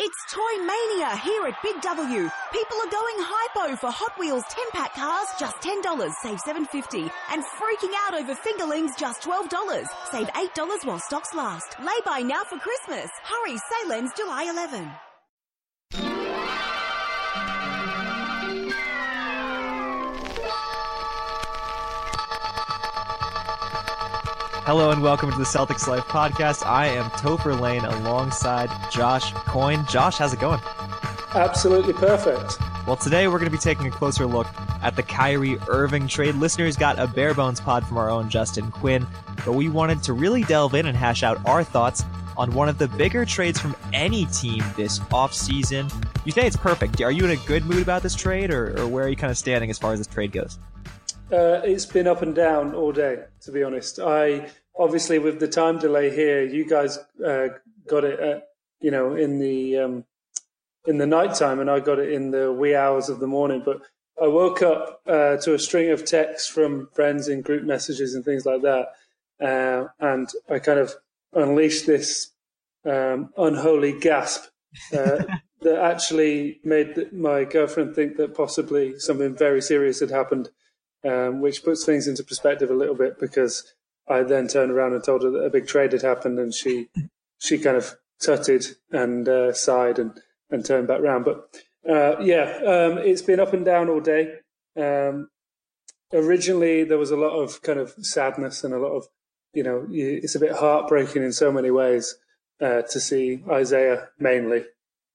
It's Toy Mania here at Big W. People are going hypo for Hot Wheels 10-pack cars, just $10, save $7.50. And freaking out over fingerlings, just $12. Save $8 while stocks last. Lay by now for Christmas. Hurry, sale ends July 11. Hello and welcome to the Celtics Life podcast. I am Topher Lane alongside Josh Coyne. Josh, how's it going? Absolutely perfect. Well, today we're going to be taking a closer look at the Kyrie Irving trade. Listeners got a bare bones pod from our own Justin Quinn, but we wanted to really delve in and hash out our thoughts on one of the bigger trades from any team this offseason. You say it's perfect. Are you in a good mood about this trade, or, or where are you kind of standing as far as this trade goes? Uh, it's been up and down all day, to be honest. I obviously with the time delay here, you guys uh, got it, at, you know, in the um, in the night time, and I got it in the wee hours of the morning. But I woke up uh, to a string of texts from friends in group messages and things like that, uh, and I kind of unleashed this um, unholy gasp. Uh, that actually made my girlfriend think that possibly something very serious had happened um, which puts things into perspective a little bit because I then turned around and told her that a big trade had happened, and she she kind of tutted and uh, sighed and and turned back round. But uh, yeah, um, it's been up and down all day. Um, originally, there was a lot of kind of sadness and a lot of you know it's a bit heartbreaking in so many ways uh, to see Isaiah mainly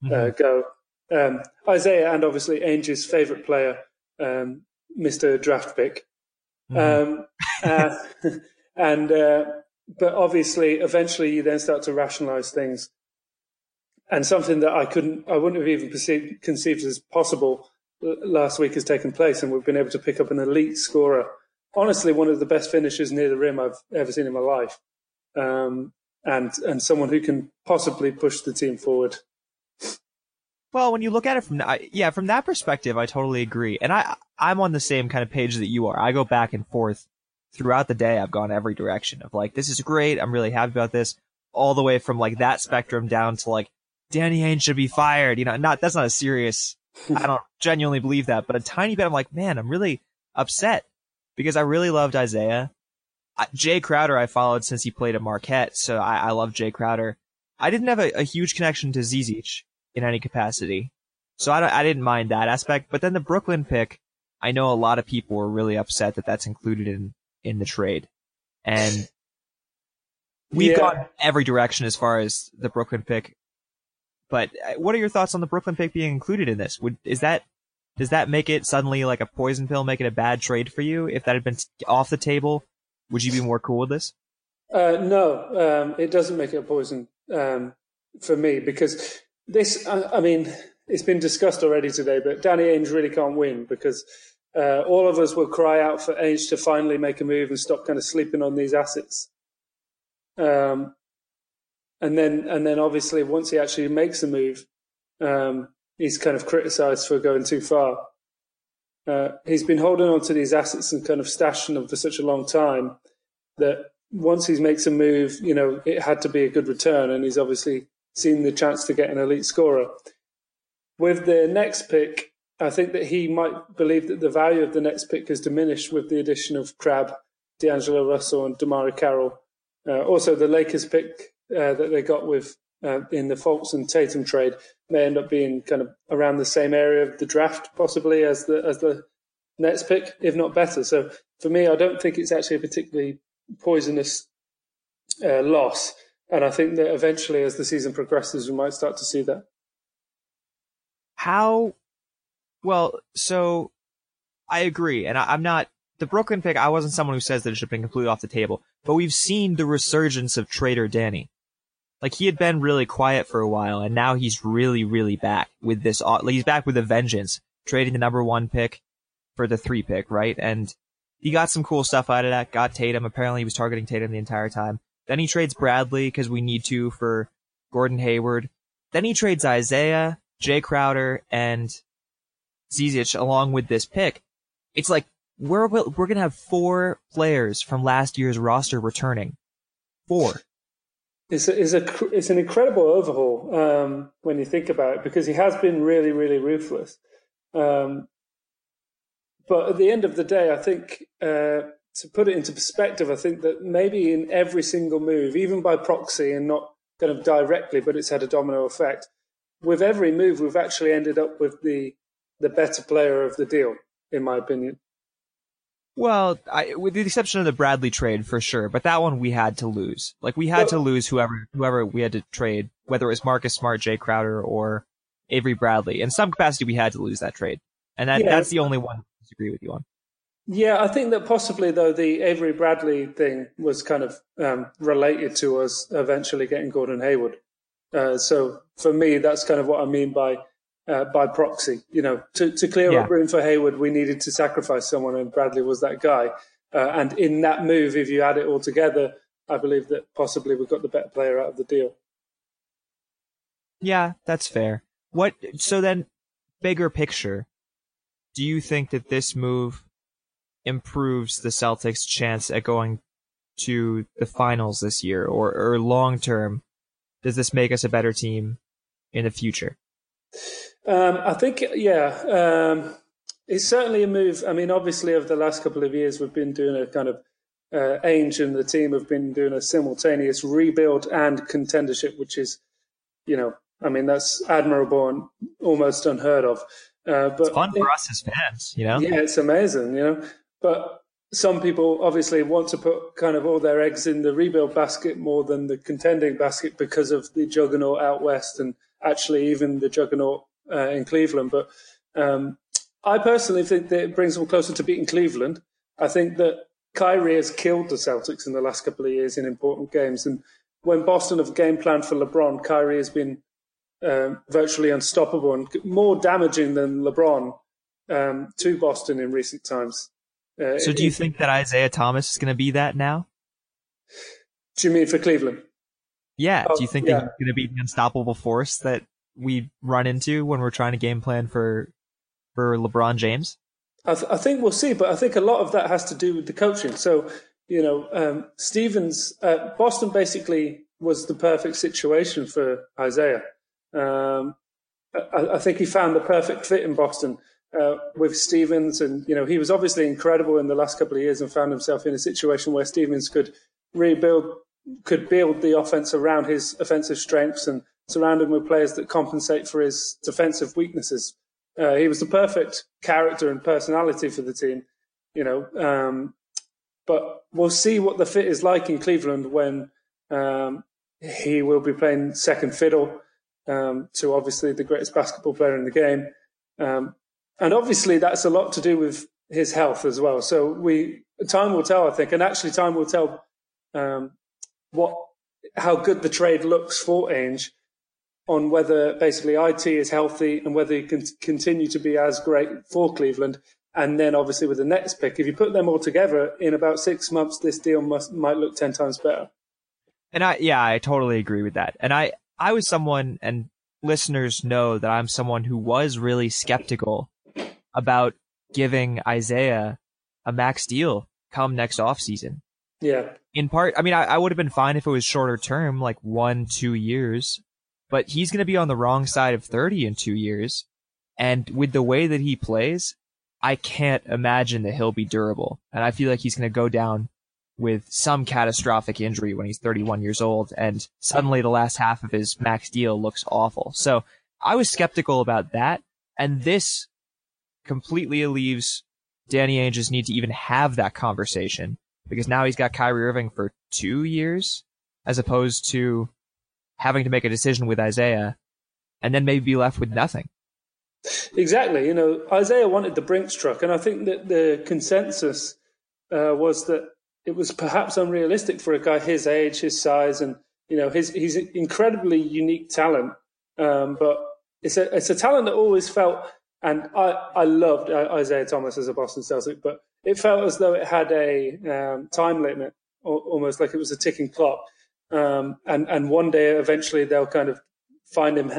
uh, mm-hmm. go. Um, Isaiah and obviously Ainge's favourite player um, Mr. Draft Pick. Mm-hmm. Um, uh, and uh, but obviously, eventually, you then start to rationalize things. And something that I couldn't, I wouldn't have even perceived, conceived as possible last week has taken place, and we've been able to pick up an elite scorer. Honestly, one of the best finishers near the rim I've ever seen in my life, um, and and someone who can possibly push the team forward well, when you look at it from yeah, from that perspective, I totally agree. And I I'm on the same kind of page that you are. I go back and forth throughout the day. I've gone every direction of like this is great. I'm really happy about this. All the way from like that spectrum down to like Danny Ainge should be fired. You know, not that's not a serious. I don't genuinely believe that, but a tiny bit. I'm like, man, I'm really upset because I really loved Isaiah. Jae Crowder I followed since he played at Marquette, so I, I love Jae Crowder. I didn't have a, a huge connection to Zizic in any capacity. So I, I didn't mind that aspect. But then the Brooklyn pick, I know a lot of people were really upset that that's included in, in the trade. And we've yeah. gone every direction as far as the Brooklyn pick. But uh, what are your thoughts on the Brooklyn pick being included in this? Would, is that, does that make it suddenly like a poison pill, make it a bad trade for you? If that had been off the table, would you be more cool with this? Uh, no, um, it doesn't make it a poison um, for me because this, I, mean, it's been discussed already today, but Danny Ainge really can't win because uh, all of us will cry out for Ainge to finally make a move and stop kind of sleeping on these assets. Um, and then, and then obviously once he actually makes a move, um, he's kind of criticised for going too far. Uh, he's been holding on to these assets and kind of stashing them for such a long time that once he makes a move, you know, it had to be a good return, and he's obviously seen the chance to get an elite scorer. With the next pick, I think that he might believe that the value of the next pick has diminished with the addition of Crabbe, D'Angelo Russell, and DeMarre Carroll. Uh, also, the Lakers pick uh, that they got with uh, in the Fultz and Tatum trade may end up being kind of around the same area of the draft, possibly as the as the Nets pick, if not better. So for me, I don't think it's actually a particularly poisonous uh, loss. And I think that eventually, as the season progresses, we might start to see that. How? Well, so I agree, and I, am not the Brooklyn pick. I wasn't someone who says that it should have been completely off the table, but we've seen the resurgence of Trader Danny. Like he had been really quiet for a while, and now he's really, really back with this. He's back with a vengeance, trading the number one pick for the three pick, right? And he got some cool stuff out of that. Got Tatum. Apparently, he was targeting Tatum the entire time. Then he trades Bradley because we need to for Gordon Hayward. Then he trades Isaiah, Jae Crowder, and Zizic along with this pick. It's like we're we're gonna have four players from last year's roster returning. Four. is a, is a it's an incredible overhaul um, when you think about it because he has been really really ruthless. Um, but at the end of the day, I think uh, to put it into perspective, I think that maybe in every single move, even by proxy and not kind of directly, but it's had a domino effect. With every move, we've actually ended up with the the better player of the deal, in my opinion. Well, I, with the exception of the Bradley trade for sure, but that one we had to lose. Like we had well, to lose whoever whoever we had to trade, whether it was Marcus Smart, Jae Crowder, or Avery Bradley. In some capacity, we had to lose that trade, and that, yeah. that's the only one I disagree with you on. Yeah, I think that possibly though the Avery Bradley thing was kind of um, related to us eventually getting Gordon Hayward. Uh, so for me, that's kind of what I mean by uh, by proxy. You know, to, to clear yeah. up room for Hayward, we needed to sacrifice someone, and Bradley was that guy. Uh, and in that move, if you add it all together, I believe that possibly we got the better player out of the deal. Yeah, that's fair. What? So then, bigger picture, do you think that this move improves the Celtics' chance at going to the finals this year, or, or long term, does this make us a better team in the future? Um, I think, yeah, um, it's certainly a move. I mean, obviously, over the last couple of years, we've been doing a kind of uh, Ainge and the team have been doing a simultaneous rebuild and contendership, which is, you know, I mean, that's admirable and almost unheard of. Uh, but it's fun for it, us as fans, you know. Yeah, it's amazing, you know. But some people obviously want to put kind of all their eggs in the rebuild basket more than the contending basket because of the juggernaut out west and actually even the juggernaut uh, in Cleveland. But um, I personally think that it brings them closer to beating Cleveland. I think that Kyrie has killed the Celtics in the last couple of years in important games. And when Boston have game planned for LeBron, Kyrie has been um, virtually unstoppable and more damaging than LeBron um, to Boston in recent times. Uh, so do you think that Isaiah Thomas is going to be that now? Do you mean for Cleveland? Yeah. Oh, do you think yeah. that he's going to be the unstoppable force that we run into when we're trying to game plan for for LeBron James? I, th- I think we'll see, but I think a lot of that has to do with the coaching. So you know, um, Stevens, uh, Boston basically was the perfect situation for Isaiah. Um, I, I, think he found the perfect fit in Boston uh, with Stevens, and you know he was obviously incredible in the last couple of years, and found himself in a situation where Stevens could rebuild, could build the offense around his offensive strengths and surround him with players that compensate for his defensive weaknesses. Uh, he was the perfect character and personality for the team, you know. Um, but we'll see what the fit is like in Cleveland when um, he will be playing second fiddle um, to obviously the greatest basketball player in the game. Um, and obviously that's a lot to do with his health as well. So we time will tell, I think, and actually time will tell um, what how good the trade looks for Ainge on whether basically IT is healthy and whether he can continue to be as great for Cleveland. And then obviously with the next pick, if you put them all together in about six months, this deal must might look ten times better. And I yeah, I totally agree with that. And I I was someone and listeners know that I'm someone who was really skeptical about giving Isaiah a max deal come next off season. Yeah. In part, I mean, I, I would have been fine if it was shorter term, like one, two years, but he's going to be on the wrong side of 30 in two years. And with the way that he plays, I can't imagine that he'll be durable. And I feel like he's going to go down with some catastrophic injury when he's 31 years old. And suddenly the last half of his max deal looks awful. So I was skeptical about that. And this completely relieves Danny Ainge's need to even have that conversation because now he's got Kyrie Irving for two years as opposed to having to make a decision with Isaiah and then maybe be left with nothing. Exactly. You know, Isaiah wanted the Brinks truck, and I think that the consensus uh, was that it was perhaps unrealistic for a guy his age, his size, and you know, his he's incredibly unique talent. Um, but it's a it's a talent that always felt and I, I loved Isaiah Thomas as a Boston Celtic, but it felt as though it had a um, time limit, almost like it was a ticking clock. Um, and, and one day, eventually, they'll kind of find him,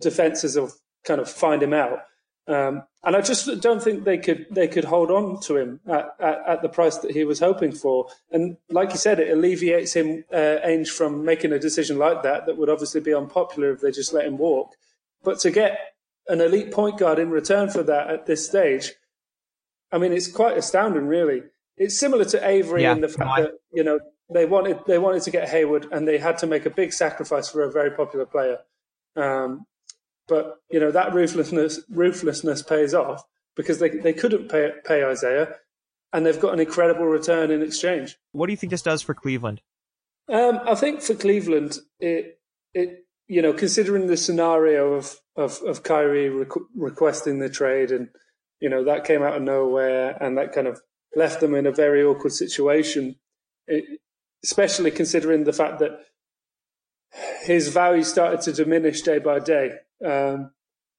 defenses will kind of find him out. Um, and I just don't think they could they could hold on to him at, at, at, the price that he was hoping for. And like you said, it alleviates him uh, Ainge from making a decision like that that would obviously be unpopular if they just let him walk. But to get an elite point guard in return for that at this stage, I mean, it's quite astounding, really. It's similar to Avery yeah, in the fact that you know they wanted they wanted to get Hayward and they had to make a big sacrifice for a very popular player. Um, but you know that ruthlessness ruthlessness pays off because they they couldn't pay pay Isaiah, and they've got an incredible return in exchange. What do you think this does for Cleveland? Um, I think for Cleveland, it it you know considering the scenario of of, of Kyrie requ- requesting the trade, and you know that came out of nowhere, and that kind of left them in a very awkward situation. It, especially considering the fact that his value started to diminish day by day. Um,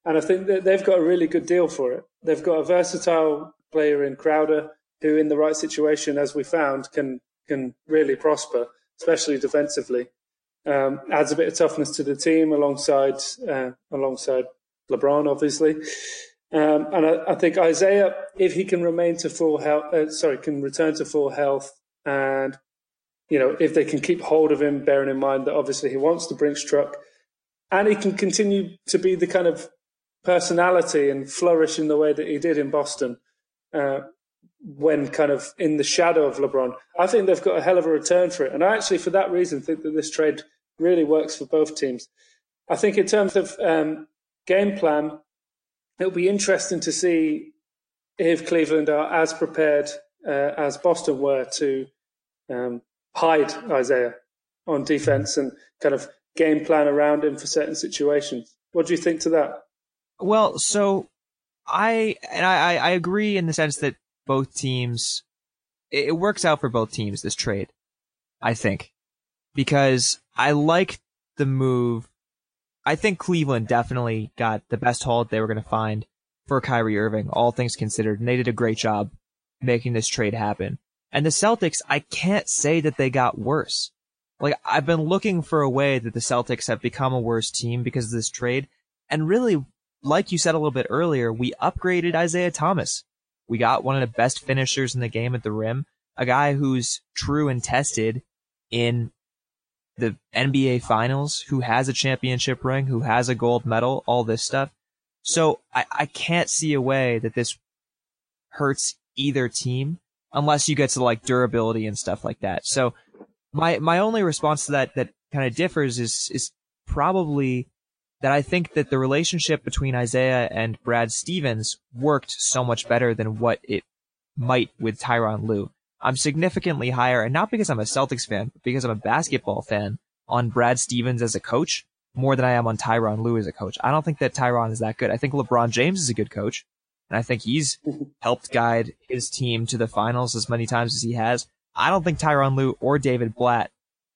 and I think that they've got a really good deal for it. They've got a versatile player in Crowder who, in the right situation, as we found, can can really prosper, especially defensively. Um, adds a bit of toughness to the team alongside uh, alongside LeBron, obviously. Um, and I, I, think Isaiah, if he can remain to full health, uh, sorry, can return to full health, and you know if they can keep hold of him, bearing in mind that obviously he wants the Brinks truck, and he can continue to be the kind of personality and flourish in the way that he did in Boston uh, when kind of in the shadow of LeBron. I think they've got a hell of a return for it. And I actually, for that reason, think that this trade really works for both teams. I think in terms of um, game plan, it'll be interesting to see if Cleveland are as prepared uh, as Boston were to um, hide Isaiah on defense and kind of game plan around him for certain situations. What do you think to that? Well, so I and I, I agree in the sense that both teams it, works out for both teams this trade. I think because I like the move. I think Cleveland definitely got the best haul they were going to find for Kyrie Irving, all things considered, and they did a great job making this trade happen. And the Celtics, I can't say that they got worse like I've been looking for a way that the Celtics have become a worse team because of this trade. And really, like you said a little bit earlier, we upgraded Isaiah Thomas. We got one of the best finishers in the game at the rim, a guy who's true and tested in the NBA finals, who has a championship ring, who has a gold medal, all this stuff. So I, I can't see a way that this hurts either team unless you get to like durability and stuff like that. So my my only response to that that kind of differs is is probably that I think that the relationship between Isaiah and Brad Stevens worked so much better than what it might with Tyronn Lue. I'm significantly higher, and not because I'm a Celtics fan, but because I'm a basketball fan, on Brad Stevens as a coach more than I am on Tyronn Lue as a coach. I don't think that Tyronn is that good. I think LeBron James is a good coach, and I think he's helped guide his team to the finals as many times as he has. I don't think Tyronn Lue or David Blatt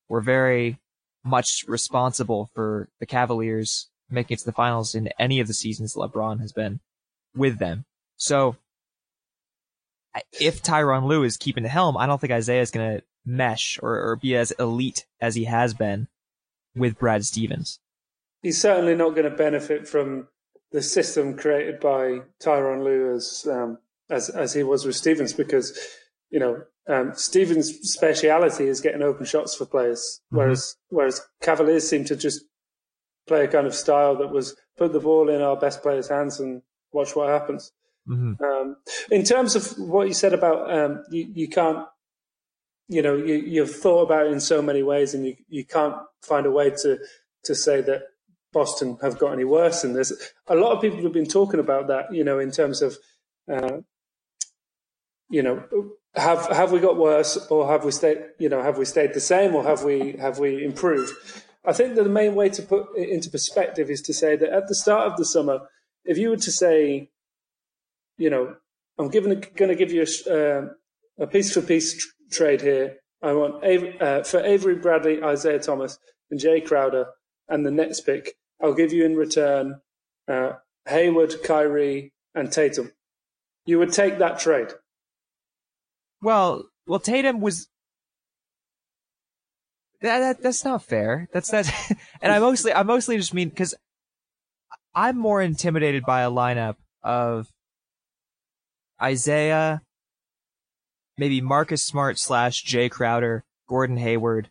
were very much responsible for the Cavaliers making it to the finals in any of the seasons LeBron has been with them. So if Tyronn Lue is keeping the helm, I don't think Isaiah is going to mesh or, or be as elite as he has been with Brad Stevens. He's certainly not going to benefit from the system created by Tyronn Lue as um, as as he was with Stevens because you know um, Stevens' speciality is getting open shots for players, mm-hmm. whereas whereas Cavaliers seem to just play a kind of style that was put the ball in our best players' hands and watch what happens. Mm-hmm. Um, in terms of what you said about um, you, you can't, you know, you, you've thought about it in so many ways, and you you can't find a way to to say that Boston have got any worse. And there's a lot of people have been talking about that, you know, in terms of, uh, you know, have have we got worse or have we stayed you know have we stayed the same or have we have we improved i think that the main way to put it into perspective is to say that at the start of the summer if you were to say you know i'm going to give you a, uh, a piece for piece tr- trade here i want uh, for avery bradley isaiah thomas and Jae crowder and the next pick i'll give you in return uh, hayward kyrie and tatum you would take that trade well, well, Tatum was. That, that that's not fair. That's that, and I mostly I mostly just mean because I'm more intimidated by a lineup of Isaiah, maybe Marcus Smart slash Jae Crowder, Gordon Hayward,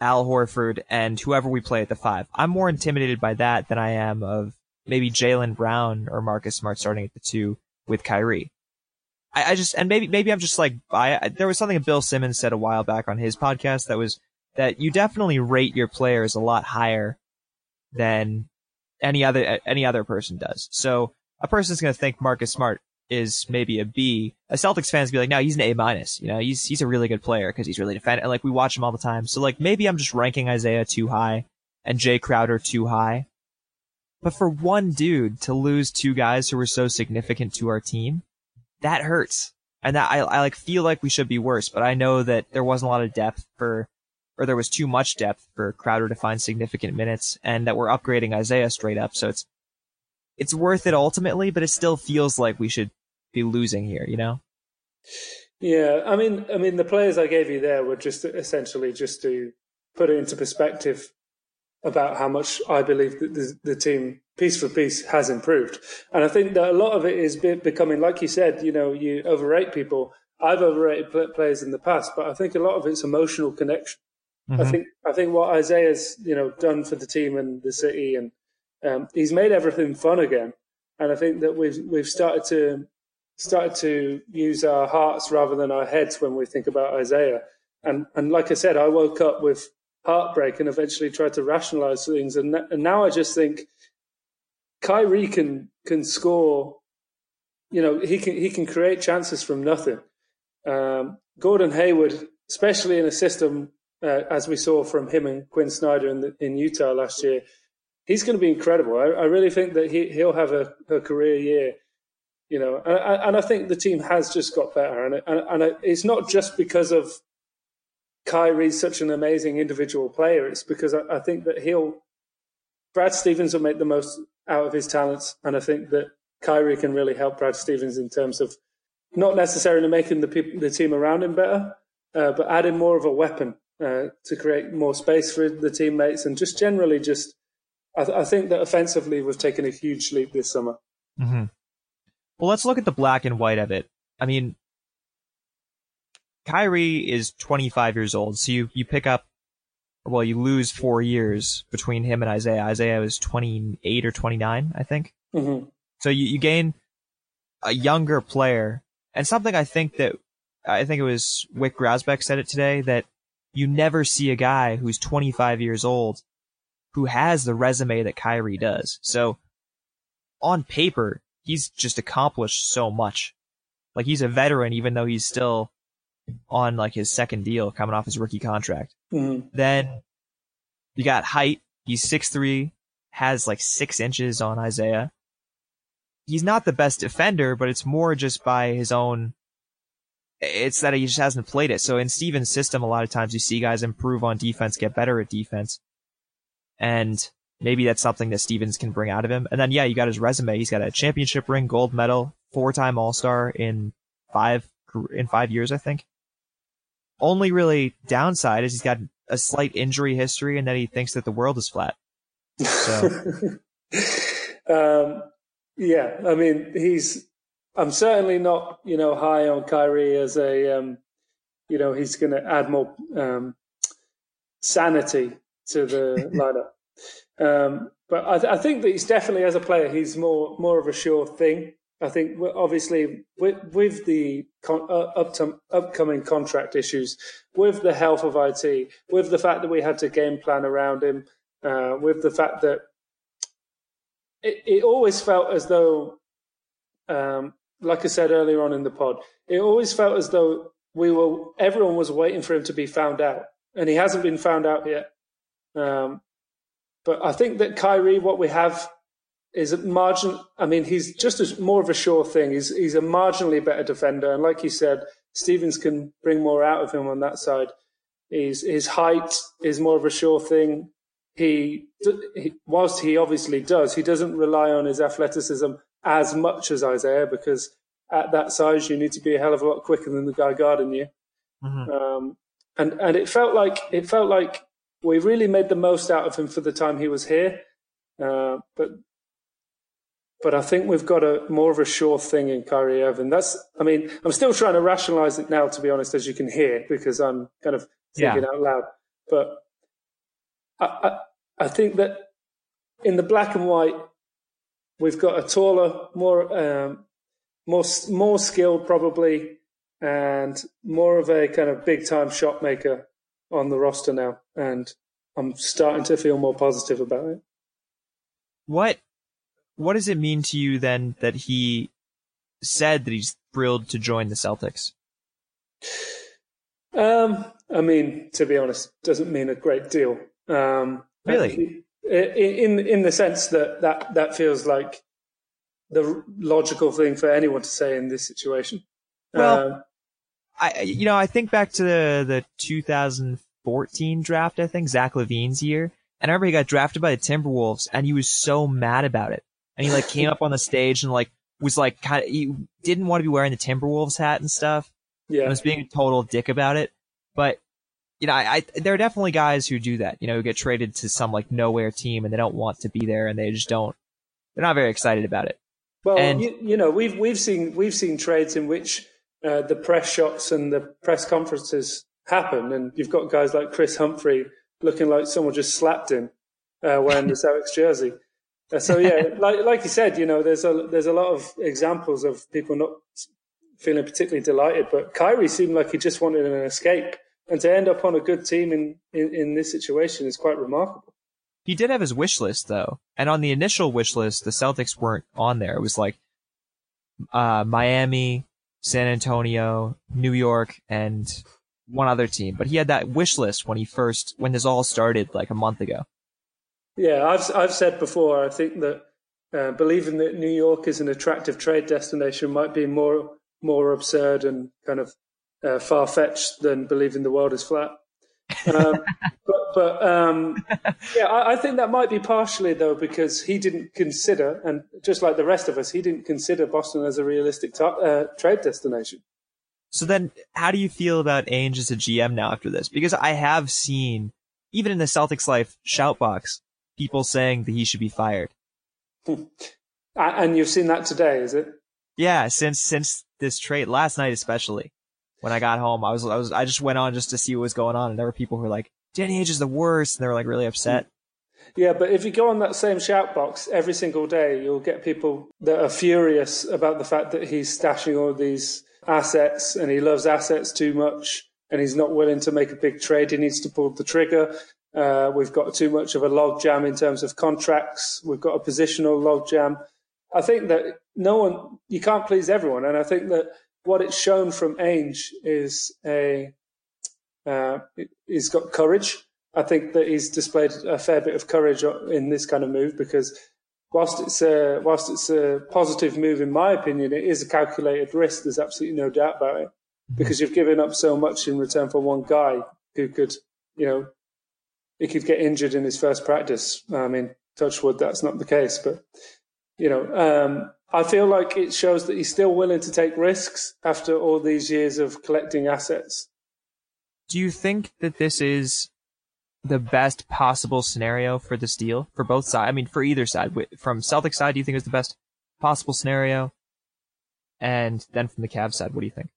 Al Horford, and whoever we play at the five. I'm more intimidated by that than I am of maybe Jaylen Brown or Marcus Smart starting at the two with Kyrie. I, I just and maybe maybe I'm just like I, there was something Bill Simmons said a while back on his podcast that was that you definitely rate your players a lot higher than any other any other person does. So a person's going to think Marcus Smart is maybe a B. A Celtics fans be like, no, he's an A minus. You know, he's he's a really good player because he's really defending. Like we watch him all the time. So like maybe I'm just ranking Isaiah too high and Jae Crowder too high. But for one dude to lose two guys who were so significant to our team, that hurts. And that I, I like feel like we should be worse, but I know that there wasn't a lot of depth for, or there was too much depth for Crowder to find significant minutes and that we're upgrading Isaiah straight up. So it's, it's worth it ultimately, but it still feels like we should be losing here, you know? Yeah. I mean, I mean, the players I gave you there were just essentially just to put it into perspective about how much I believe that the, the, team piece for piece has improved. And I think that a lot of it is becoming, like you said, you know, you overrate people. I've overrated players in the past, but I think a lot of it's emotional connection. Mm-hmm. I think I think what Isaiah's you know done for the team and the city, and um, he's made everything fun again. And I think that we've we've started to started to use our hearts rather than our heads when we think about Isaiah. And and like I said, I woke up with heartbreak and eventually try to rationalize things. And, and now I just think Kyrie can can score. You know, he can he can create chances from nothing. Um, Gordon Hayward, especially in a system uh, as we saw from him and Quin Snyder in, the, in Utah last year, he's going to be incredible. I, I really think that he he'll have a, a career year. You know, and, and, I think the team has just got better, and and, and it's not just because of Kyrie's such an amazing individual player. It's because I, I think that he'll Brad Stevens will make the most out of his talents, and I think that Kyrie can really help Brad Stevens in terms of not necessarily making the people, the team around him better, uh, but adding more of a weapon uh, to create more space for the teammates, and just generally, just I, th- I think that offensively we've taken a huge leap this summer. Mm-hmm. Well, let's look at the black and white of it. I mean, Kyrie is 25 years old, so you, you pick up, well, you lose four years between him and Isaiah. Isaiah was 28 or 29, I think. Mm-hmm. So you, you gain a younger player, and something I think that, I think it was Wyc Grousbeck said it today, that you never see a guy who's 25 years old who has the resume that Kyrie does. So on paper, he's just accomplished so much. Like he's a veteran, even though he's still on like his second deal coming off his rookie contract. Mm-hmm. Then you got height. He's six three, has like six inches on Isaiah. He's not the best defender, but it's more just by his own. It's that he just hasn't played it. So in Stevens' system, a lot of times you see guys improve on defense, get better at defense. And maybe that's something that Stevens can bring out of him. And then, yeah, you got his resume. He's got a championship ring, gold medal, four time All Star in five, in five years, I think only really downside is he's got a slight injury history and that he thinks that the world is flat. So. um, yeah, I mean, he's. I'm certainly not, you know, high on Kyrie as a, um, you know, he's going to add more um, sanity to the lineup. Um, but I, th- I, think that he's definitely, as a player, he's more more of a sure thing. I think obviously with, with the con- uh, up to, upcoming contract issues, with the health of IT, with the fact that we had to game plan around him, uh, with the fact that it, it always felt as though, um, like I said earlier on in the pod, it always felt as though we were everyone was waiting for him to be found out, and he hasn't been found out yet. Um, but I think that Kyrie, what we have is a margin. I mean, he's just a, more of a sure thing. He's he's a marginally better defender, and like you said, Stevens can bring more out of him on that side. His his height is more of a sure thing. He, he whilst he obviously does, he doesn't rely on his athleticism as much as Isaiah because at that size you need to be a hell of a lot quicker than the guy guarding you. Mm-hmm. Um, and and it felt like it felt like we really made the most out of him for the time he was here. Uh, but but I think we've got a more of a sure thing in Kyrie Irving. That's, I mean, I'm still trying to rationalize it now, to be honest, as you can hear, because I'm kind of thinking yeah. out loud. But I, I, I, think that in the black and white, we've got a taller, more, um, more, more skilled probably, and more of a kind of big time shot maker on the roster now. And I'm starting to feel more positive about it. What what does it mean to you then that he said that he's thrilled to join the Celtics? Um, I mean, to be honest, doesn't mean a great deal. Um, really, in in the sense that that that feels like the logical thing for anyone to say in this situation. Well, um, I you know I think back to the the 2014 draft. I think Zach LaVine's year, and I remember he got drafted by the Timberwolves, and he was so mad about it and he like came up on the stage and like was like kind of he didn't want to be wearing the Timberwolves hat and stuff. Yeah, and was being a total dick about it. But you know, I, I there are definitely guys who do that. You know, who get traded to some like nowhere team and they don't want to be there and they just don't. They're not very excited about it. Well, and, you, you know, we've we've seen we've seen trades in which uh, the press shots and the press conferences happen, and you've got guys like Kris Humphries looking like someone just slapped him uh, wearing the Celtics jersey. Uh, so yeah, like like you said, you know, there's a there's a lot of examples of people not feeling particularly delighted, but Kyrie seemed like he just wanted an escape, and to end up on a good team in in, in this situation is quite remarkable. He did have his wish list though, and on the initial wish list, the Celtics weren't on there. It was like uh, Miami, San Antonio, New York, and one other team. But he had that wish list when he first when this all started like a month ago. Yeah, I've I've said before. I think that uh, believing that New York is an attractive trade destination might be more more absurd and kind of uh, far fetched than believing the world is flat. Um, but, but um, yeah, I, I, think that might be partially though because he didn't consider, and just like the rest of us, he didn't consider Boston as a realistic t- uh, trade destination. So then, how do you feel about Ainge as a GM now after this? Because I have seen, even in the Celtics Life shout box, people saying that he should be fired. and you've seen that today, is it? Yeah, since since this trade last night, especially when I got home, I was I was I just went on just to see what was going on, and there were people who were like, "Danny Ainge is the worst," and they were like really upset. Hmm. Yeah, but if you go on that same shout box every single day, you'll get people that are furious about the fact that he's stashing all these assets and he loves assets too much and he's not willing to make a big trade. He needs to pull the trigger. Uh, we've got too much of a logjam in terms of contracts. We've got a positional logjam. I think that no one, you can't please everyone. And I think that what it's shown from Ainge is a, uh, he's got courage. I think that he's displayed a fair bit of courage in this kind of move because whilst it's a, whilst it's a positive move, in my opinion, it is a calculated risk. There's absolutely no doubt about it because you've given up so much in return for one guy who could, you know, he could get injured in his first practice. I mean, touch wood, that's not the case. But, you know, um, I feel like it shows that he's still willing to take risks after all these years of collecting assets. Do you think that this is the best possible scenario for this deal for both sides? I mean, for either side. From Celtic side, do you think it's the best possible scenario? And then from the Cavs side, what do you think?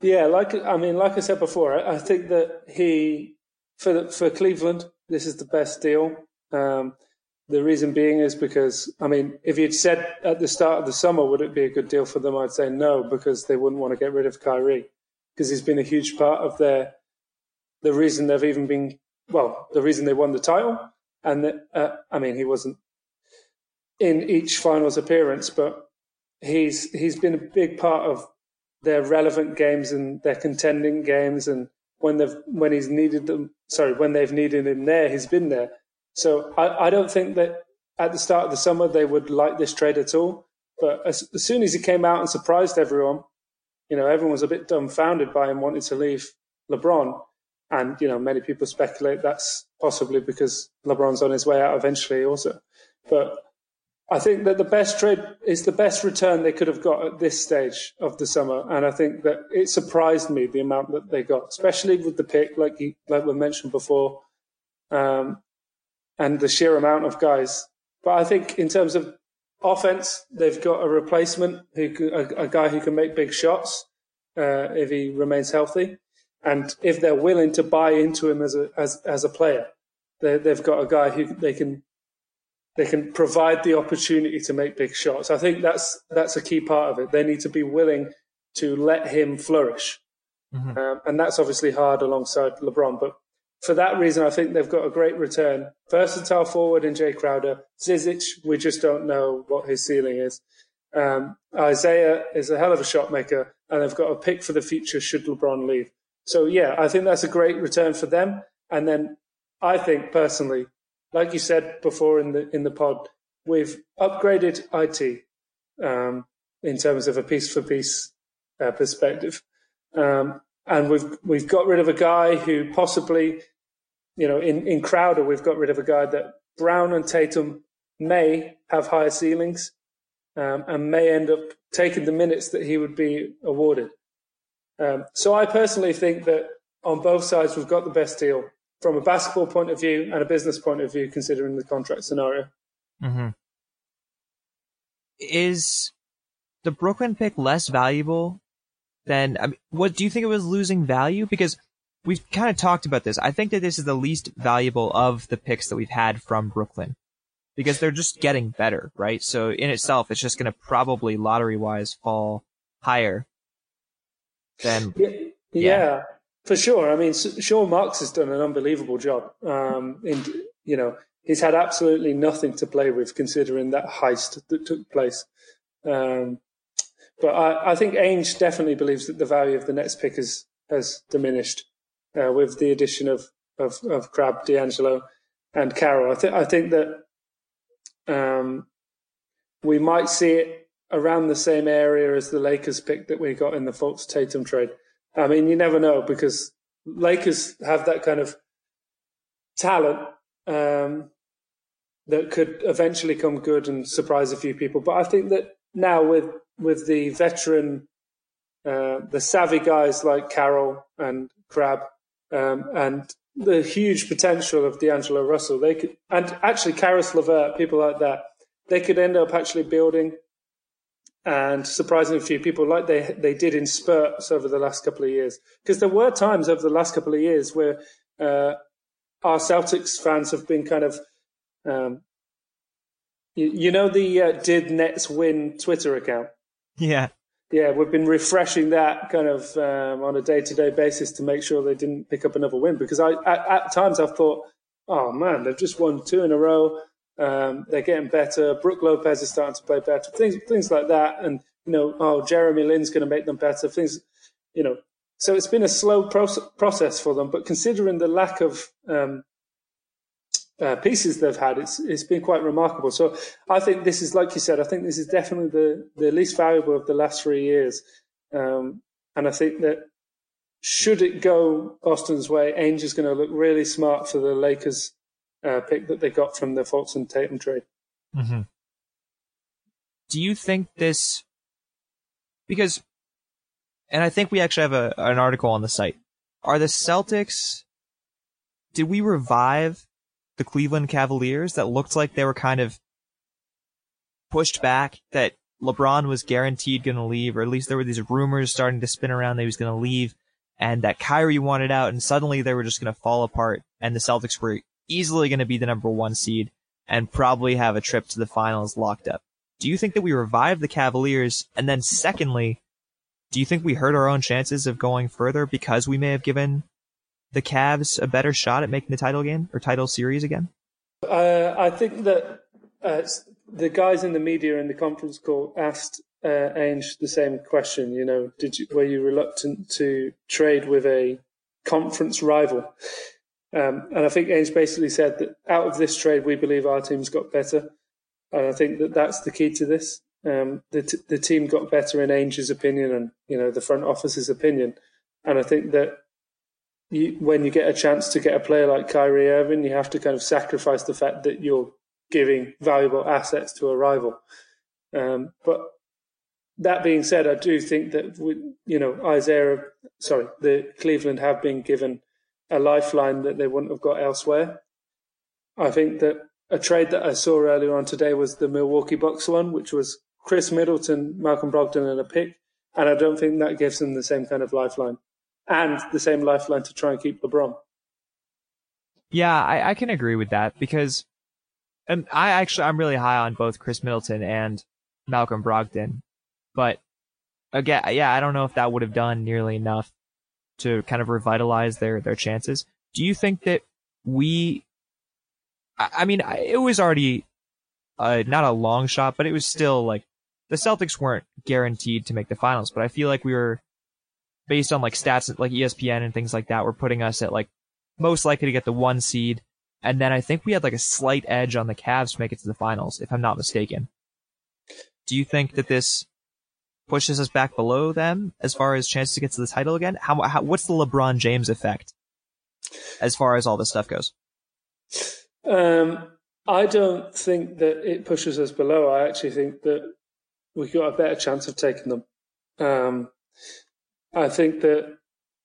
Yeah, like I mean, like I said before, I think that he for the, for Cleveland, this is the best deal. Um, the reason being is because, I mean, if you'd said at the start of the summer, would it be a good deal for them? I'd say no, because they wouldn't want to get rid of Kyrie, because he's been a huge part of their, the reason they've even been, well, the reason they won the title. And that, uh, I mean, he wasn't in each finals appearance, but he's, he's been a big part of their relevant games and their contending games and when they've when he's needed them. Sorry, when they've needed him there, he's been there. So I, I don't think that at the start of the summer they would like this trade at all. But as, as soon as he came out and surprised everyone, you know, everyone was a bit dumbfounded by him wanting to leave LeBron. And, you know, many people speculate that's possibly because LeBron's on his way out eventually also. But I think that the best trade is the best return they could have got at this stage of the summer, and I think that it surprised me the amount that they got, especially with the pick, like you, like we mentioned before, um, and the sheer amount of guys. But I think in terms of offense, they've got a replacement who a, a guy who can make big shots uh, if he remains healthy, and if they're willing to buy into him as a as as a player, they've got a guy who they can they can provide the opportunity to make big shots. I think that's that's a key part of it. They need to be willing to let him flourish, mm-hmm. um, and that's obviously hard alongside LeBron. But for that reason, I think they've got a great return. Versatile forward in Jae Crowder. Zizic, we just don't know what his ceiling is. Um, Isaiah is a hell of a shot maker, and they've got a pick for the future should LeBron leave. So yeah, I think that's a great return for them. And then I think personally, like you said before in the in the pod, we've upgraded IT um, in terms of a piece for piece uh, perspective, um, and we've we've got rid of a guy who possibly you know, in, in Crowder, we've got rid of a guy that Brown and Tatum may have higher ceilings um, and may end up taking the minutes that he would be awarded. Um, so I personally think that on both sides, we've got the best deal from a basketball point of view and a business point of view, considering the contract scenario. Mm-hmm. Is the Brooklyn pick less valuable than, I mean, what do you think it was losing value? Because we've kind of talked about this. I think that this is the least valuable of the picks that we've had from Brooklyn because they're just getting better, right? So in itself, it's just going to probably lottery wise fall higher than. Yeah, yeah. For sure. I mean, Sean Marks has done an unbelievable job. Um, in, you know, he's had absolutely nothing to play with considering that heist that took place. Um, but I, I think Ainge definitely believes that the value of the Nets pick has, has diminished uh, with the addition of, of, of Crabbe, D'Angelo, and Carroll. I, th- I think that um, we might see it around the same area as the Lakers pick that we got in the Fultz Tatum trade. I mean, you never know because Lakers have that kind of talent um, that could eventually come good and surprise a few people. But I think that now with with the veteran, uh, the savvy guys like Carroll and Crabbe, um, and the huge potential of D'Angelo Russell. They could, and actually Caris LeVert, people like that, they could end up actually building and surprisingly few people like they they did in spurts over the last couple of years. Because there were times over the last couple of years where uh, our Celtics fans have been kind of, um, you, you, know, the uh, did Nets win Twitter account. Yeah yeah, we've been refreshing that kind of um, on a day to day basis to make sure they didn't pick up another win. Because I, at, at times, I've thought, oh man, they've just won two in a row. Um, they're getting better. Brook Lopez is starting to play better. Things, things like that. And, you know, oh, Jeremy Lin's going to make them better. Things, you know. So it's been a slow process for them. But considering the lack of um, uh, pieces they've had, it's it's been quite remarkable. So I think this is, like you said, I think this is definitely the the least valuable of the last three years, um, and I think that should it go Boston's way, Ainge is going to look really smart for the Lakers uh, pick that they got from the Fultz and Tatum trade. Mm-hmm. Do you think this? Because, and I think we actually have a, an article on the site. Are the Celtics? Did we revive the Cleveland Cavaliers that looked like they were kind of pushed back, that LeBron was guaranteed going to leave, or at least there were these rumors starting to spin around that he was going to leave, and that Kyrie wanted out, and suddenly they were just going to fall apart, and the Celtics were easily going to be the number one seed and probably have a trip to the finals locked up. Do you think that we revived the Cavaliers? And then secondly, do you think we hurt our own chances of going further because we may have given the Cavs a better shot at making the title game or title series again? Uh, I think that uh, the guys in the media in the conference call asked uh, Ainge the same question. You know, did you, were you reluctant to trade with a conference rival? Um, and I think Ainge basically said that out of this trade, we believe our team's got better. And I think that that's the key to this. Um, the, t- the team got better in Ainge's opinion and, you know, the front office's opinion. And I think that you, when you get a chance to get a player like Kyrie Irving, you have to kind of sacrifice the fact that you're giving valuable assets to a rival. Um, but that being said, I do think that we, you know Isaiah, sorry, the Cleveland have been given a lifeline that they wouldn't have got elsewhere. I think that a trade that I saw earlier on today was the Milwaukee Bucks one, which was Khris Middleton, Malcolm Brogdon, and a pick. And I don't think that gives them the same kind of lifeline and the same lifeline to try and keep LeBron. Yeah, I, I can agree with that because and I actually I'm really high on both Khris Middleton and Malcolm Brogdon, but again, yeah, I don't know if that would have done nearly enough to kind of revitalize their their chances. Do you think that we? I, mean, it was already uh, not a long shot, but it was still like the Celtics weren't guaranteed to make the finals. But I feel like we were based on like stats like ESPN and things like that. We're putting us at like most likely to get the one seed. And then I think we had like a slight edge on the Cavs to make it to the finals, if I'm not mistaken. Do you think that this pushes us back below them as far as chances to get to the title again? How, how what's the LeBron James effect as far as all this stuff goes? Um, I don't think that it pushes us below. I actually think that we've got a better chance of taking them. Um, I think that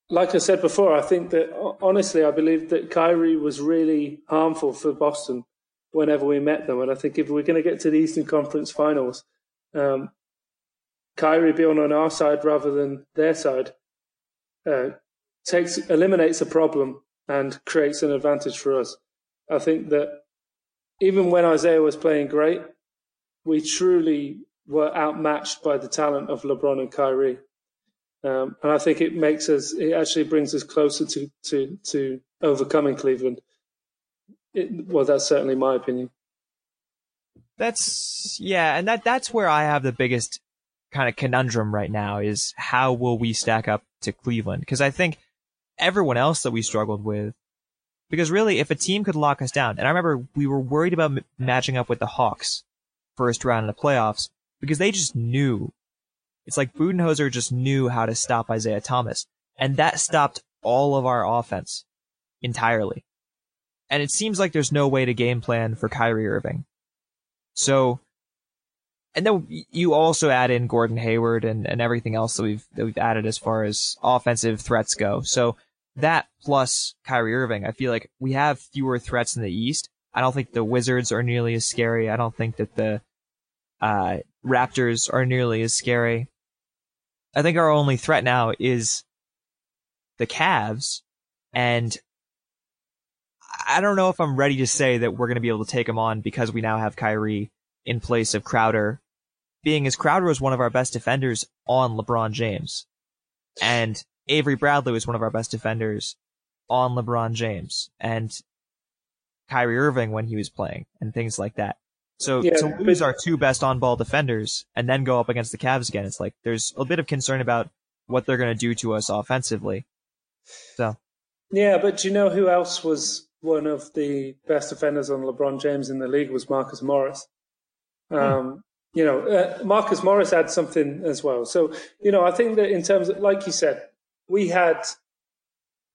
like I said before, I think that honestly, I believe that Kyrie was really harmful for Boston whenever we met them. And I think if we're going to get to the Eastern Conference Finals, um, Kyrie being on our side rather than their side uh, takes eliminates a problem and creates an advantage for us. I think that even when Isaiah was playing great, we truly were outmatched by the talent of LeBron and Kyrie. Um, and I think it makes us, it actually brings us closer to, to, to overcoming Cleveland. It, well, that's certainly my opinion. That's, yeah. And that, that's where I have the biggest kind of conundrum right now is how will we stack up to Cleveland? Cause I think everyone else that we struggled with, because really if a team could lock us down, and I remember we were worried about m- matching up with the Hawks first round in the playoffs because they just knew it's like Budenholzer just knew how to stop Isaiah Thomas, and that stopped all of our offense entirely. And it seems like there's no way to game plan for Kyrie Irving. So, and then you also add in Gordon Hayward and, and everything else that we've that we've added as far as offensive threats go. So that plus Kyrie Irving, I feel like we have fewer threats in the East. I don't think the Wizards are nearly as scary. I don't think that the uh, Raptors are nearly as scary. I think our only threat now is the Cavs, and I don't know if I'm ready to say that we're going to be able to take them on because we now have Kyrie in place of Crowder, being as Crowder was one of our best defenders on LeBron James, and Avery Bradley was one of our best defenders on LeBron James, and Kyrie Irving when he was playing, and things like that. So yeah, to lose our two best on-ball defenders and then go up against the Cavs again, it's like there's a bit of concern about what they're going to do to us offensively. So. Yeah, but do you know who else was one of the best defenders on LeBron James in the league was Marcus Morris. Hmm. Um, you know, uh, Marcus Morris had something as well. So, you know, I think that in terms of, like you said, we had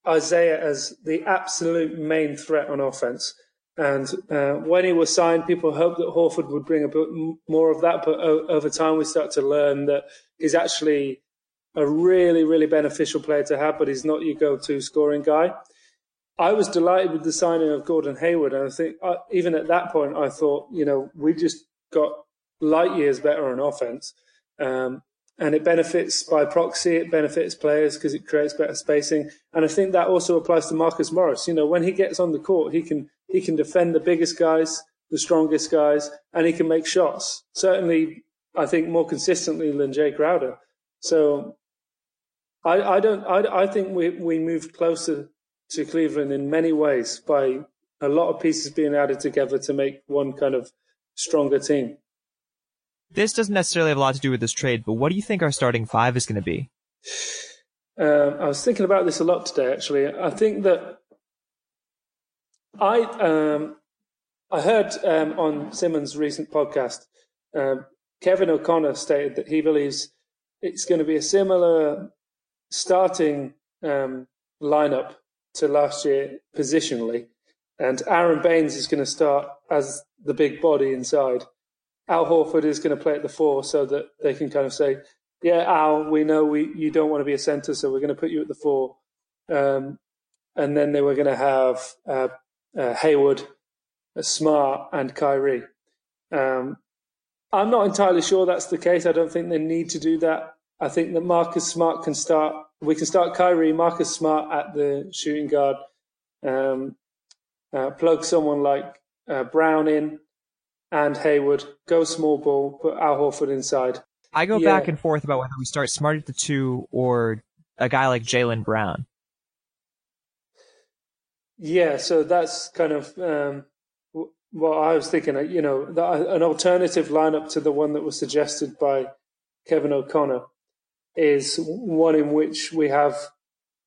Isaiah as the absolute main threat on offense. And uh, when he was signed, people hoped that Horford would bring a bit more of that. But o- over time, we start to learn that he's actually a really, really beneficial player to have, but he's not your go-to scoring guy. I was delighted with the signing of Gordon Hayward, and I think uh, even at that point, I thought, you know, we just got light years better on offense. Um, and it benefits by proxy. It benefits players because it creates better spacing. And I think that also applies to Marcus Morris. You know, when he gets on the court, he can he can defend the biggest guys, the strongest guys, and he can make shots. Certainly, I think more consistently than Jae Crowder. So, I, I don't. I, I think we we moved closer to Cleveland in many ways by a lot of pieces being added together to make one kind of stronger team. This doesn't necessarily have a lot to do with this trade, but what do you think our starting five is going to be? Um, I was thinking about this a lot today. Actually, I think that I um, I heard um, on Simmons' recent podcast, um, Kevin O'Connor stated that he believes it's going to be a similar starting um, lineup to last year positionally, and Aron Baynes is going to start as the big body inside. Al Horford is going to play at the four so that they can kind of say, "Yeah, Al, we know we you don't want to be a centre, so we're going to put you at the four. Um, and then they were going to have uh, uh, Hayward Smart and Kyrie. Um, I'm not entirely sure that's the case. I don't think they need to do that. I think that Marcus Smart can start. We can start Kyrie, Marcus Smart at the shooting guard, um, uh, plug someone like uh, Brown in, and Hayward. Go small ball, put Al Horford inside. I go yeah. back and forth about whether we start Smart at the two or a guy like Jaylen Brown. Yeah, so that's kind of um, what I was thinking. You know, an alternative lineup to the one that was suggested by Kevin O'Connor is one in which we have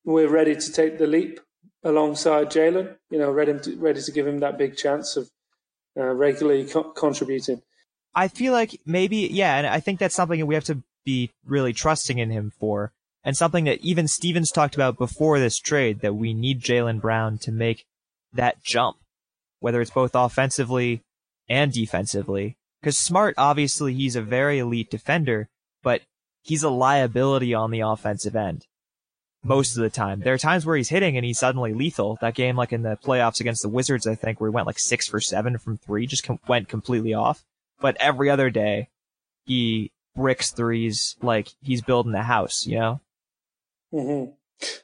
we're ready to take the leap alongside Jaylen. You know, ready to, ready to give him that big chance of uh, regularly co- contributing. I feel like maybe yeah, and I think that's something that we have to be really trusting in him for, and something that even Stevens talked about before this trade that we need Jaylen Brown to make that jump, whether it's both offensively and defensively. Because Smart, obviously, he's a very elite defender, but he's a liability on the offensive end most of the time. There are times where he's hitting and he's suddenly lethal. That game, like in the playoffs against the Wizards, I think, where he went like six for seven from three, just com- went completely off. But every other day, he bricks threes like he's building a house, you know? Mm-hmm.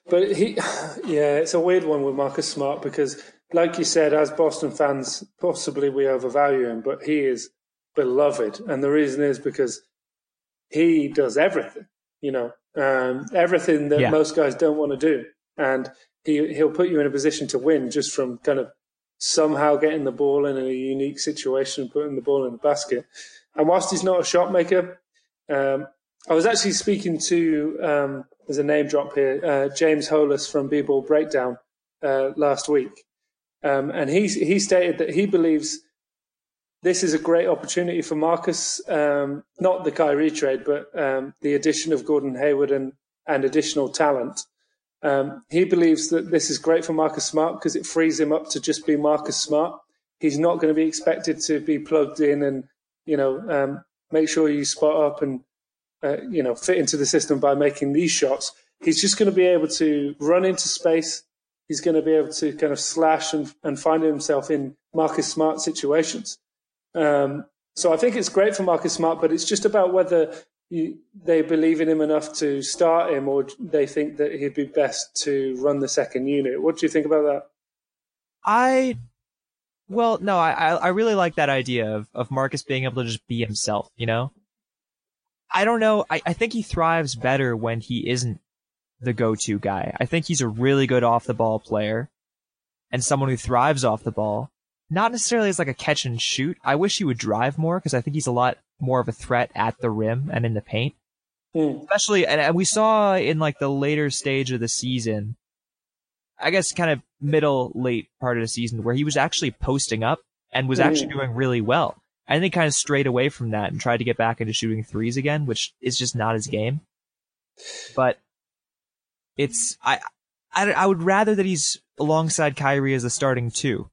But he, yeah, it's a weird one with Marcus Smart because, like you said, as Boston fans, possibly we overvalue him, but he is beloved. And the reason is because he does everything, you know, um, everything that yeah. most guys don't want to do. And he, he'll put you in a position to win just from kind of somehow getting the ball in a unique situation, putting the ball in the basket. And whilst he's not a shot maker, um, I was actually speaking to, um, there's a name drop here, uh, James Holas from B-Ball Breakdown uh, last week. Um, and he, he stated that he believes this is a great opportunity for Marcus, um, not the Kyrie trade, but um, the addition of Gordon Hayward and, and additional talent. Um, he believes that this is great for Marcus Smart because it frees him up to just be Marcus Smart. He's not going to be expected to be plugged in and, you know, um, make sure you spot up and, uh, you know, fit into the system by making these shots. He's just going to be able to run into space. He's going to be able to kind of slash and, and find himself in Marcus Smart situations. Um, so I think it's great for Marcus Smart, but it's just about whether you, they believe in him enough to start him, or they think that he'd be best to run the second unit. What do you think about that? I, well, no, I I really like that idea of of Marcus being able to just be himself. You know, I don't know. I I think he thrives better when he isn't the go-to guy. I think he's a really good off the ball player and someone who thrives off the ball not necessarily as like a catch and shoot. I wish he would drive more because I think he's a lot more of a threat at the rim and in the paint. Mm. Especially, and, and we saw in like the later stage of the season, I guess kind of middle, late part of the season where he was actually posting up and was mm. actually doing really well. And then he kind of strayed away from that and tried to get back into shooting threes again, which is just not his game. But it's, I, I, I would rather that he's alongside Kyrie as a starting two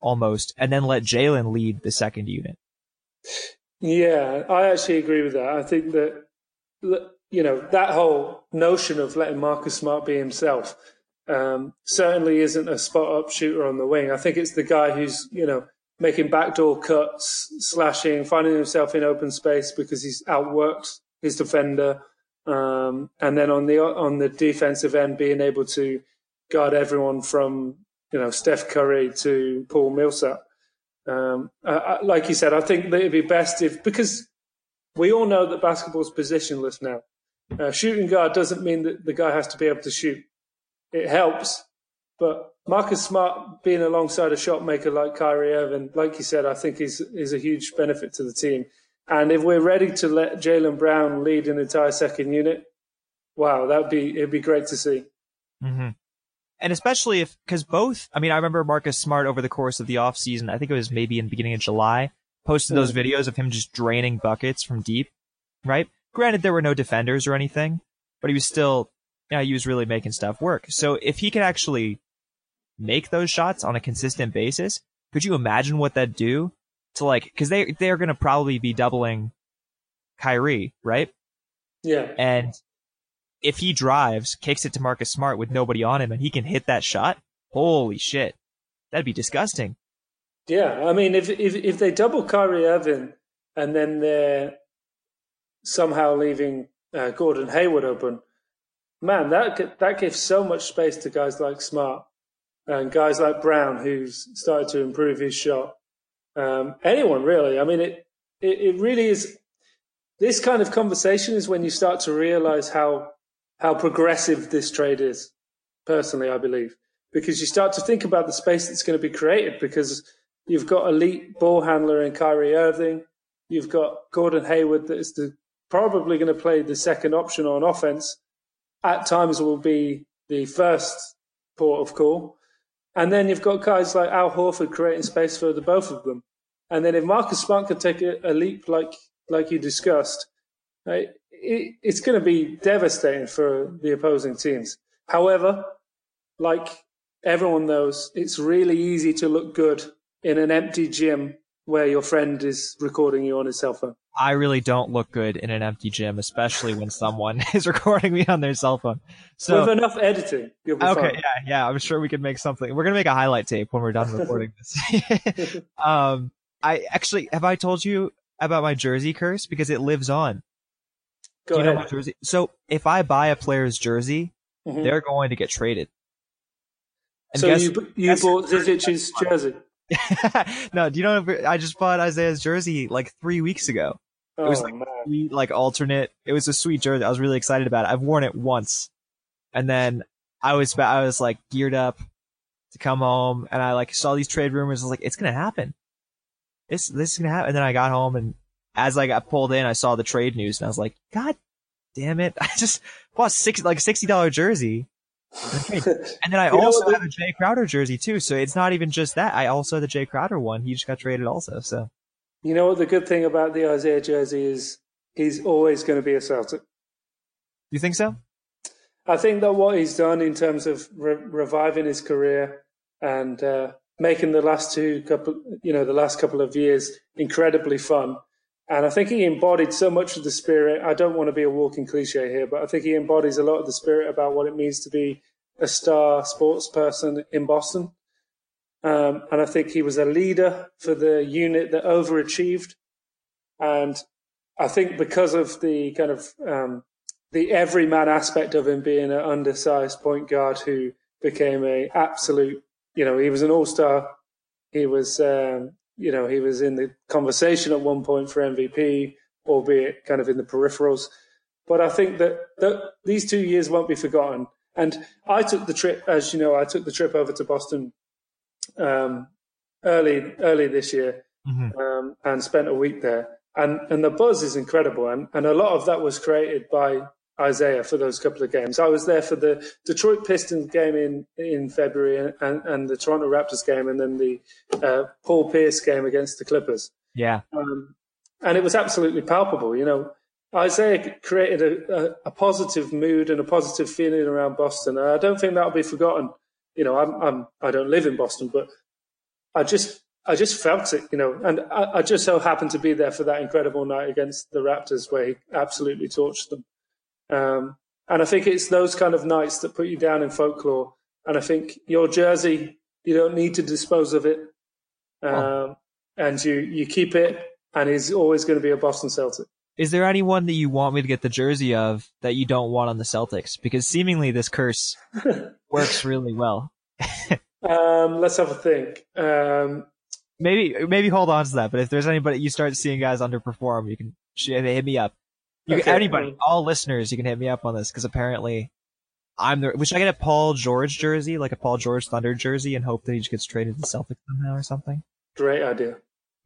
almost, and then let Jaylen lead the second unit. Yeah, I actually agree with that. I think that you know that whole notion of letting Marcus Smart be himself um, certainly isn't a spot up shooter on the wing. I think it's the guy who's you know making backdoor cuts, slashing, finding himself in open space because he's outworked his defender, um, and then on the on the defensive end being able to guard everyone from you know, Steph Curry to Paul Millsap. Um, uh, like you said, I think that it'd be best if, because we all know that basketball's positionless now. Uh, shooting guard doesn't mean that the guy has to be able to shoot. It helps, but Marcus Smart being alongside a shot maker like Kyrie Irving, like you said, I think is is a huge benefit to the team. And if we're ready to let Jaylen Brown lead an entire second unit, wow, that'd be it'd be great to see. Mm-hmm and especially if because both i mean i remember marcus smart over the course of the off season i think it was maybe in the beginning of july posted those videos of him just draining buckets from deep right granted there were no defenders or anything but he was still yeah he was really making stuff work so if he could actually make those shots on a consistent basis could you imagine what that'd do to like because they they're going to probably be doubling Kyrie, right? Yeah. And if he drives, kicks it to Marcus Smart with nobody on him and he can hit that shot, holy shit. That'd be disgusting. Yeah, I mean, if if if they double Kyrie Irving and then they're somehow leaving uh, Gordon Hayward open, man, that that gives so much space to guys like Smart and guys like Brown, who's started to improve his shot. Um, anyone really? I mean, it, it it really is. This kind of conversation is when you start to realize how how progressive this trade is. Personally, I believe because you start to think about the space that's going to be created because you've got elite ball handler in Kyrie Irving. You've got Gordon Hayward that is the, probably going to play the second option on offense. At times will be the first port of call. And then you've got guys like Al Horford creating space for the both of them. And then if Marcus Smart can take a, a leap like like you discussed, it, it, it's going to be devastating for the opposing teams. However, like everyone knows, it's really easy to look good in an empty gym where your friend is recording you on his cell phone. I really don't look good in an empty gym, especially when someone is recording me on their cell phone. So with enough editing, you'll be okay, fine. yeah, yeah, I'm sure we could make something. We're gonna make a highlight tape when we're done recording this. um, I actually have I told you about my jersey curse because it lives on. Go Do you ahead. know my jersey? So if I buy a player's jersey, Mhm. they're going to get traded. And so guess- you you guess- bought Zizic's jersey. no, do you know? I just bought Isaiah's jersey like three weeks ago. Oh was like- man. Sweet, like alternate. It was a sweet jersey. I was really excited about it. I've worn it once, and then I was I was like geared up to come home, and I like saw these trade rumors. I was like, it's gonna happen. This this is gonna happen. And then I got home, and as I got pulled in, I saw the trade news, and I was like, God damn it! I just bought six like sixty dollar jersey. And then I You also have a Jae Crowder jersey too, so it's not even just that. I also have the Jae Crowder one. He just got traded also, so You know what the good thing about the Isaiah jersey is? He's always going to be a Celtic. you think so? I think that what he's done in terms of re- reviving his career and uh, making the last two couple, you know, the last couple of years incredibly fun. And I think he embodied so much of the spirit. I don't want to be a walking cliche here, but I think he embodies a lot of the spirit about what it means to be a star sports person in Boston. Um, and I think he was a leader for the unit that overachieved. And I think because of the kind of um, the everyman aspect of him being an undersized point guard who became a absolute, you know, he was an all star. He was, um, you know, he was in the conversation at one point for MVP, albeit kind of in the peripherals. But I think that, that these two years won't be forgotten. And I took the trip, as you know, I took the trip over to Boston um, early early this year Mhm. um, and spent a week there. And and the buzz is incredible, and and a lot of that was created by Isaiah for those couple of games. I was there for the Detroit Pistons game in in February, and and the Toronto Raptors game, and then the uh, Paul Pierce game against the Clippers. Yeah. Um, and it was absolutely palpable. You know, Isaiah created a, a, a positive mood and a positive feeling around Boston, and I don't think that'll be forgotten. You know, I'm, I'm I don't live in Boston, but I just I just felt it. You know, and I, I just so happened to be there for that incredible night against the Raptors, where he absolutely torched them. Um, and I think it's those kind of nights that put you down in folklore. And I think your jersey, you don't need to dispose of it, um, and you you keep it, and he's always going to be a Boston Celtic. Is there anyone that you want me to get the jersey of that you don't want on the Celtics? Because seemingly this curse works really well. Um, let's have a think. Um, Maybe maybe hold on to that. But if there's anybody you start seeing guys underperform, you can hit me up. You can, Okay. anybody, mm. all listeners, you can hit me up on this because apparently I'm the. Should I get a Paul George jersey, like a Paul George Thunder jersey, and hope that he just gets traded to the Celtics somehow or something? great idea.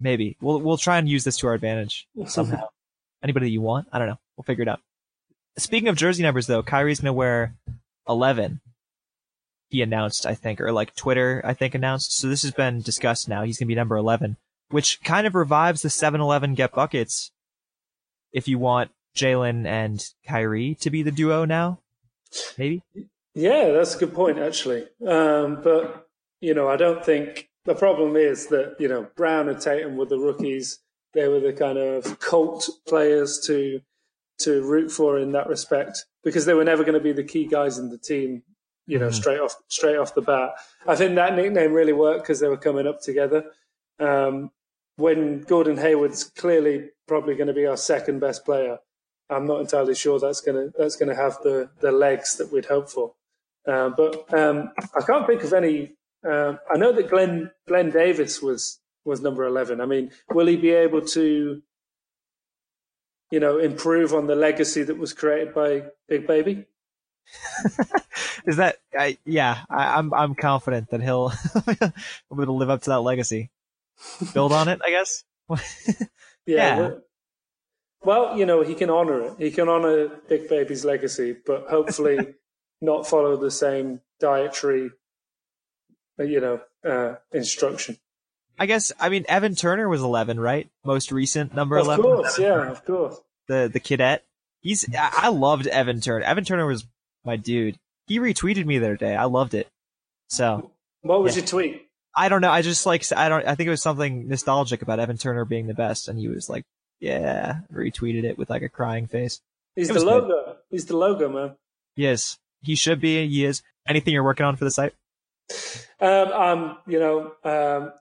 Maybe we'll we'll try and use this to our advantage somehow. Anybody that you want, I don't know. We'll figure it out. Speaking of jersey numbers, though, Kyrie's gonna wear eleven. He announced, I think, or like Twitter, I think, announced. So this has been discussed now. He's gonna be number eleven, which kind of revives the 7-Eleven get buckets. If you want Jaylen and Kyrie to be the duo now, maybe. Yeah, that's a good point, actually. Um, but you know, I don't think the problem is that you know Brown and Tatum were the rookies. They were the kind of cult players to to root for in that respect because they were never going to be the key guys in the team. You know, Mhm. straight off straight off the bat. I think that nickname really worked because they were coming up together. um, when Gordon Hayward's clearly probably going to be our second best player, I'm not entirely sure that's going to that's going to have the the legs that we'd hope for. Uh, but um, I can't think of any. Uh, I know that Glenn Glenn Davis was was number eleven. I mean, will he be able to, you know, improve on the legacy that was created by Big Baby? Is that? I, yeah, I, am I'm, I'm confident that he'll be able to live up to that legacy. Build on it, I guess. yeah. yeah. Well, you know, he can honor it. He can honor Big Baby's legacy, but hopefully not follow the same dietary, you know, uh, instruction. I guess I mean Evan Turner was 11, right? Most recent number of 11. Of course, yeah, of course. The the cadet. He's I loved Evan Turner. Evan Turner was my dude. He retweeted me the other day. I loved it. So. What was yeah. your tweet? I don't know. I just like I don't. I think it was something nostalgic about Evan Turner being the best, and he was like, "Yeah," retweeted it with like a crying face. He's the logo. Good. He's the logo, man. Yes, he should be. He is. Anything you're working on for the site? Um, I'm, you know, um,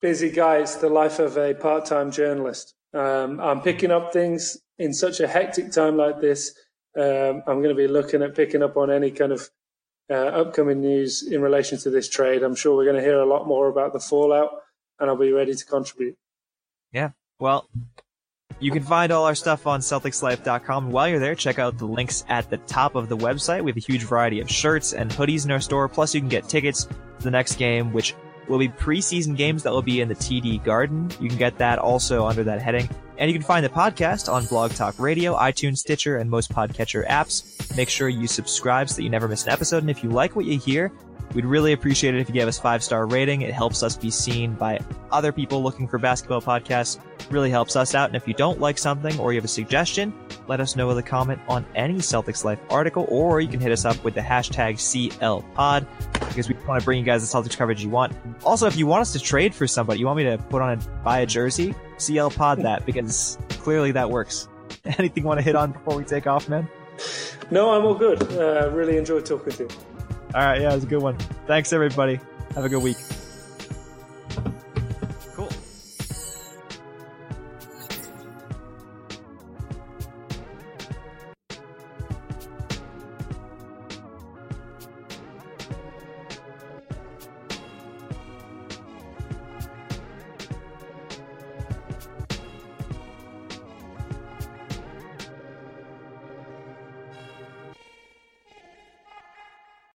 busy guy. It's the life of a part-time journalist. Um, I'm picking up things in such a hectic time like this. Um, I'm going to be looking at picking up on any kind of uh, upcoming news in relation to this trade. I'm sure we're going to hear a lot more about the fallout, and I'll be ready to contribute. Yeah. Well, you can find all our stuff on CelticsLife.com. While you're there, check out the links at the top of the website. We have a huge variety of shirts and hoodies in our store. Plus, you can get tickets to the next game, which will be preseason games that will be in the TD Garden. You can get that also under that heading. And you can find the podcast on Blog Talk Radio, iTunes, Stitcher, and most podcatcher apps. Make sure you subscribe so that you never miss an episode. And if you like what you hear, we'd really appreciate it if you gave us five star rating. It helps us be seen by other people looking for basketball podcasts. Really helps us out. And if you don't like something or you have a suggestion, let us know with a comment on any Celtics Life article, or you can hit us up with the hashtag CLPod because we want to bring you guys the Celtics coverage you want. Also, if you want us to trade for somebody, you want me to put on a buy a jersey, CL Pod that because clearly that works. Anything you want to hit on before we take off, man? No, I'm all good. Uh, really enjoyed talking to you. All right, yeah, it was a good one. Thanks, everybody. Have a good week.